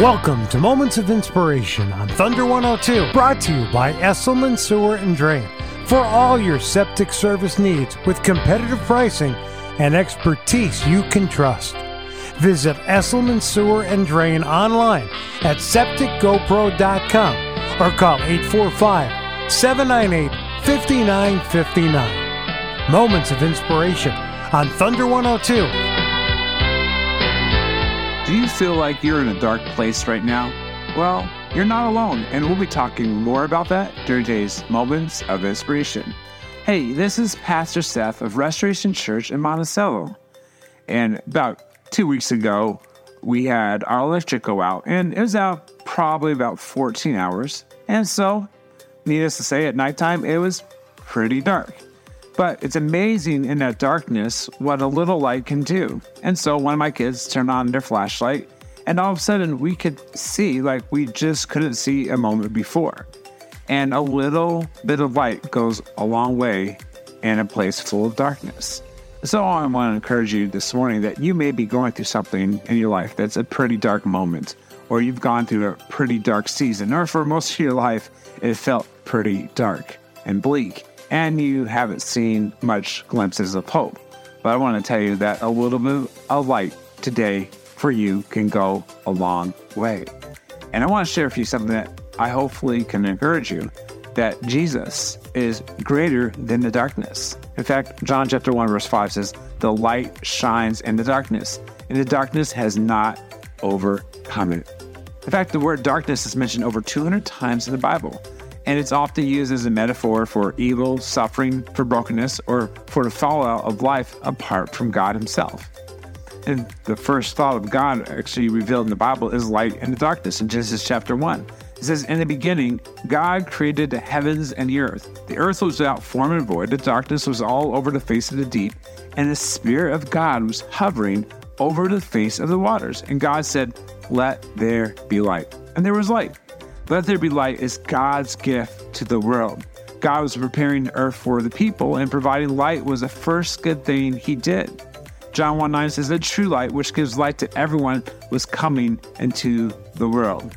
Welcome to Moments of Inspiration on Thunder 102, brought to you by Esselman Sewer and Drain. For all your septic service needs with competitive pricing and expertise you can trust. Visit Esselman Sewer and Drain online at septicgopro.com or call 845 798 5959. Moments of Inspiration on Thunder 102. Do you feel like you're in a dark place right now? Well, you're not alone, and we'll be talking more about that during today's Moments of Inspiration. Hey, this is Pastor Seth of Restoration Church in Monticello. And about two weeks ago, we had our electric go out, and it was out probably about 14 hours. And so, needless to say, at nighttime, it was pretty dark. But it's amazing in that darkness what a little light can do. And so one of my kids turned on their flashlight, and all of a sudden we could see like we just couldn't see a moment before. And a little bit of light goes a long way in a place full of darkness. So I want to encourage you this morning that you may be going through something in your life that's a pretty dark moment, or you've gone through a pretty dark season, or for most of your life, it felt pretty dark and bleak and you haven't seen much glimpses of hope. But I want to tell you that a little bit of light today for you can go a long way. And I want to share with you something that I hopefully can encourage you that Jesus is greater than the darkness. In fact, John chapter 1 verse 5 says, "The light shines in the darkness, and the darkness has not overcome it." In fact, the word darkness is mentioned over 200 times in the Bible and it's often used as a metaphor for evil, suffering, for brokenness, or for the fallout of life apart from God Himself. And the first thought of God actually revealed in the Bible is light and the darkness in Genesis chapter 1. It says, In the beginning, God created the heavens and the earth. The earth was without form and void, the darkness was all over the face of the deep, and the Spirit of God was hovering over the face of the waters. And God said, Let there be light. And there was light. Let there be light is God's gift to the world. God was preparing the earth for the people, and providing light was the first good thing he did. John 1 9 says, The true light, which gives light to everyone, was coming into the world.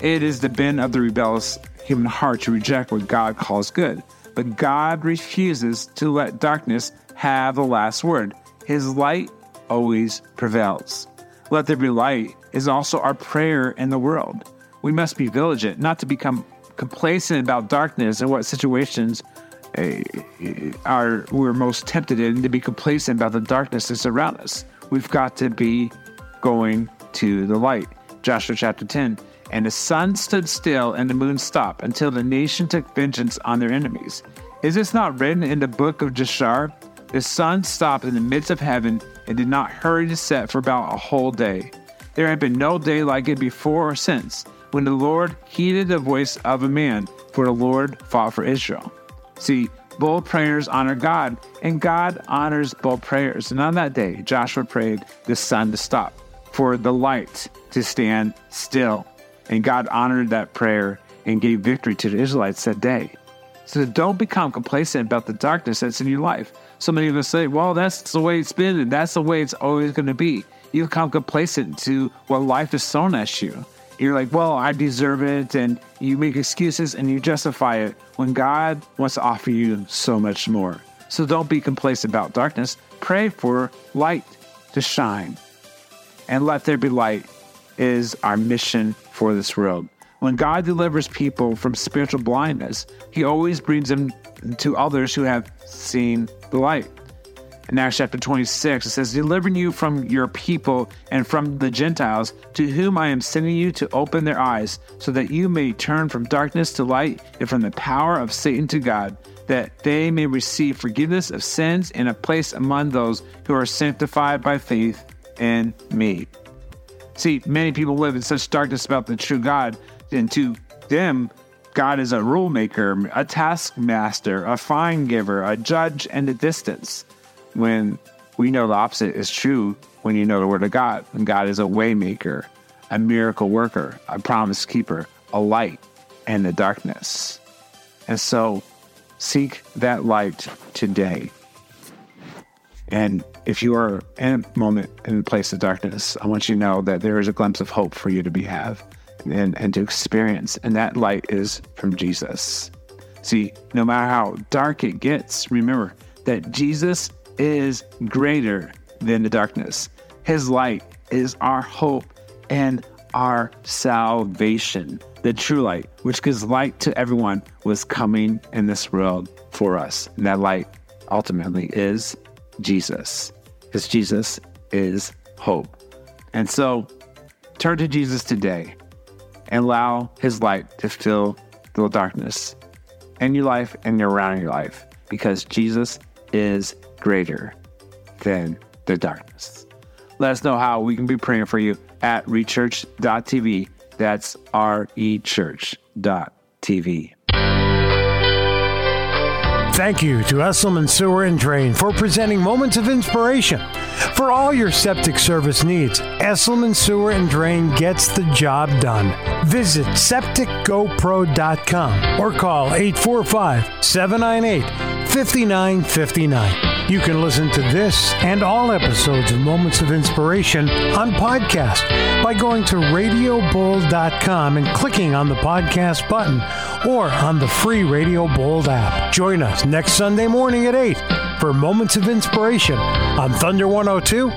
It is the bent of the rebellious human heart to reject what God calls good. But God refuses to let darkness have the last word. His light always prevails. Let there be light is also our prayer in the world we must be vigilant, not to become complacent about darkness and what situations uh, are we're most tempted in to be complacent about the darkness that's around us. We've got to be going to the light. Joshua chapter 10. And the sun stood still and the moon stopped until the nation took vengeance on their enemies. Is this not written in the book of Jashar? The sun stopped in the midst of heaven and did not hurry to set for about a whole day. There had been no day like it before or since when the Lord heeded the voice of a man, for the Lord fought for Israel. See, bold prayers honor God, and God honors bold prayers. And on that day, Joshua prayed the sun to stop, for the light to stand still. And God honored that prayer and gave victory to the Israelites that day. So don't become complacent about the darkness that's in your life. So many of us say, well, that's the way it's been, and that's the way it's always going to be. You become complacent to what life has thrown at you you're like, well, I deserve it. And you make excuses and you justify it when God wants to offer you so much more. So don't be complacent about darkness. Pray for light to shine. And let there be light is our mission for this world. When God delivers people from spiritual blindness, He always brings them to others who have seen the light in Acts chapter 26, it says, Delivering you from your people and from the Gentiles, to whom I am sending you to open their eyes, so that you may turn from darkness to light and from the power of Satan to God, that they may receive forgiveness of sins and a place among those who are sanctified by faith in me. See, many people live in such darkness about the true God, and to them, God is a rule maker, a taskmaster, a fine giver, a judge, and a distance when we know the opposite is true when you know the word of God. And God is a waymaker, a miracle worker, a promise keeper, a light in the darkness. And so seek that light today. And if you are in a moment in a place of darkness, I want you to know that there is a glimpse of hope for you to be have and, and to experience. And that light is from Jesus. See, no matter how dark it gets, remember that Jesus is greater than the darkness. His light is our hope and our salvation. The true light, which gives light to everyone, was coming in this world for us. And that light ultimately is Jesus, because Jesus is hope. And so turn to Jesus today and allow his light to fill the darkness in your life and around your life, because Jesus is greater than the darkness. Let us know how we can be praying for you at rechurch.tv. That's R E Church.tv. Thank you to Esselman Sewer and Drain for presenting Moments of Inspiration. For all your septic service needs, Esselman Sewer and Drain gets the job done. Visit septicgopro.com or call 845 798 5959. You can listen to this and all episodes of Moments of Inspiration on podcast by going to radiobold.com and clicking on the podcast button or on the free Radio Bold app. Join us next Sunday morning at 8 for Moments of Inspiration on Thunder 102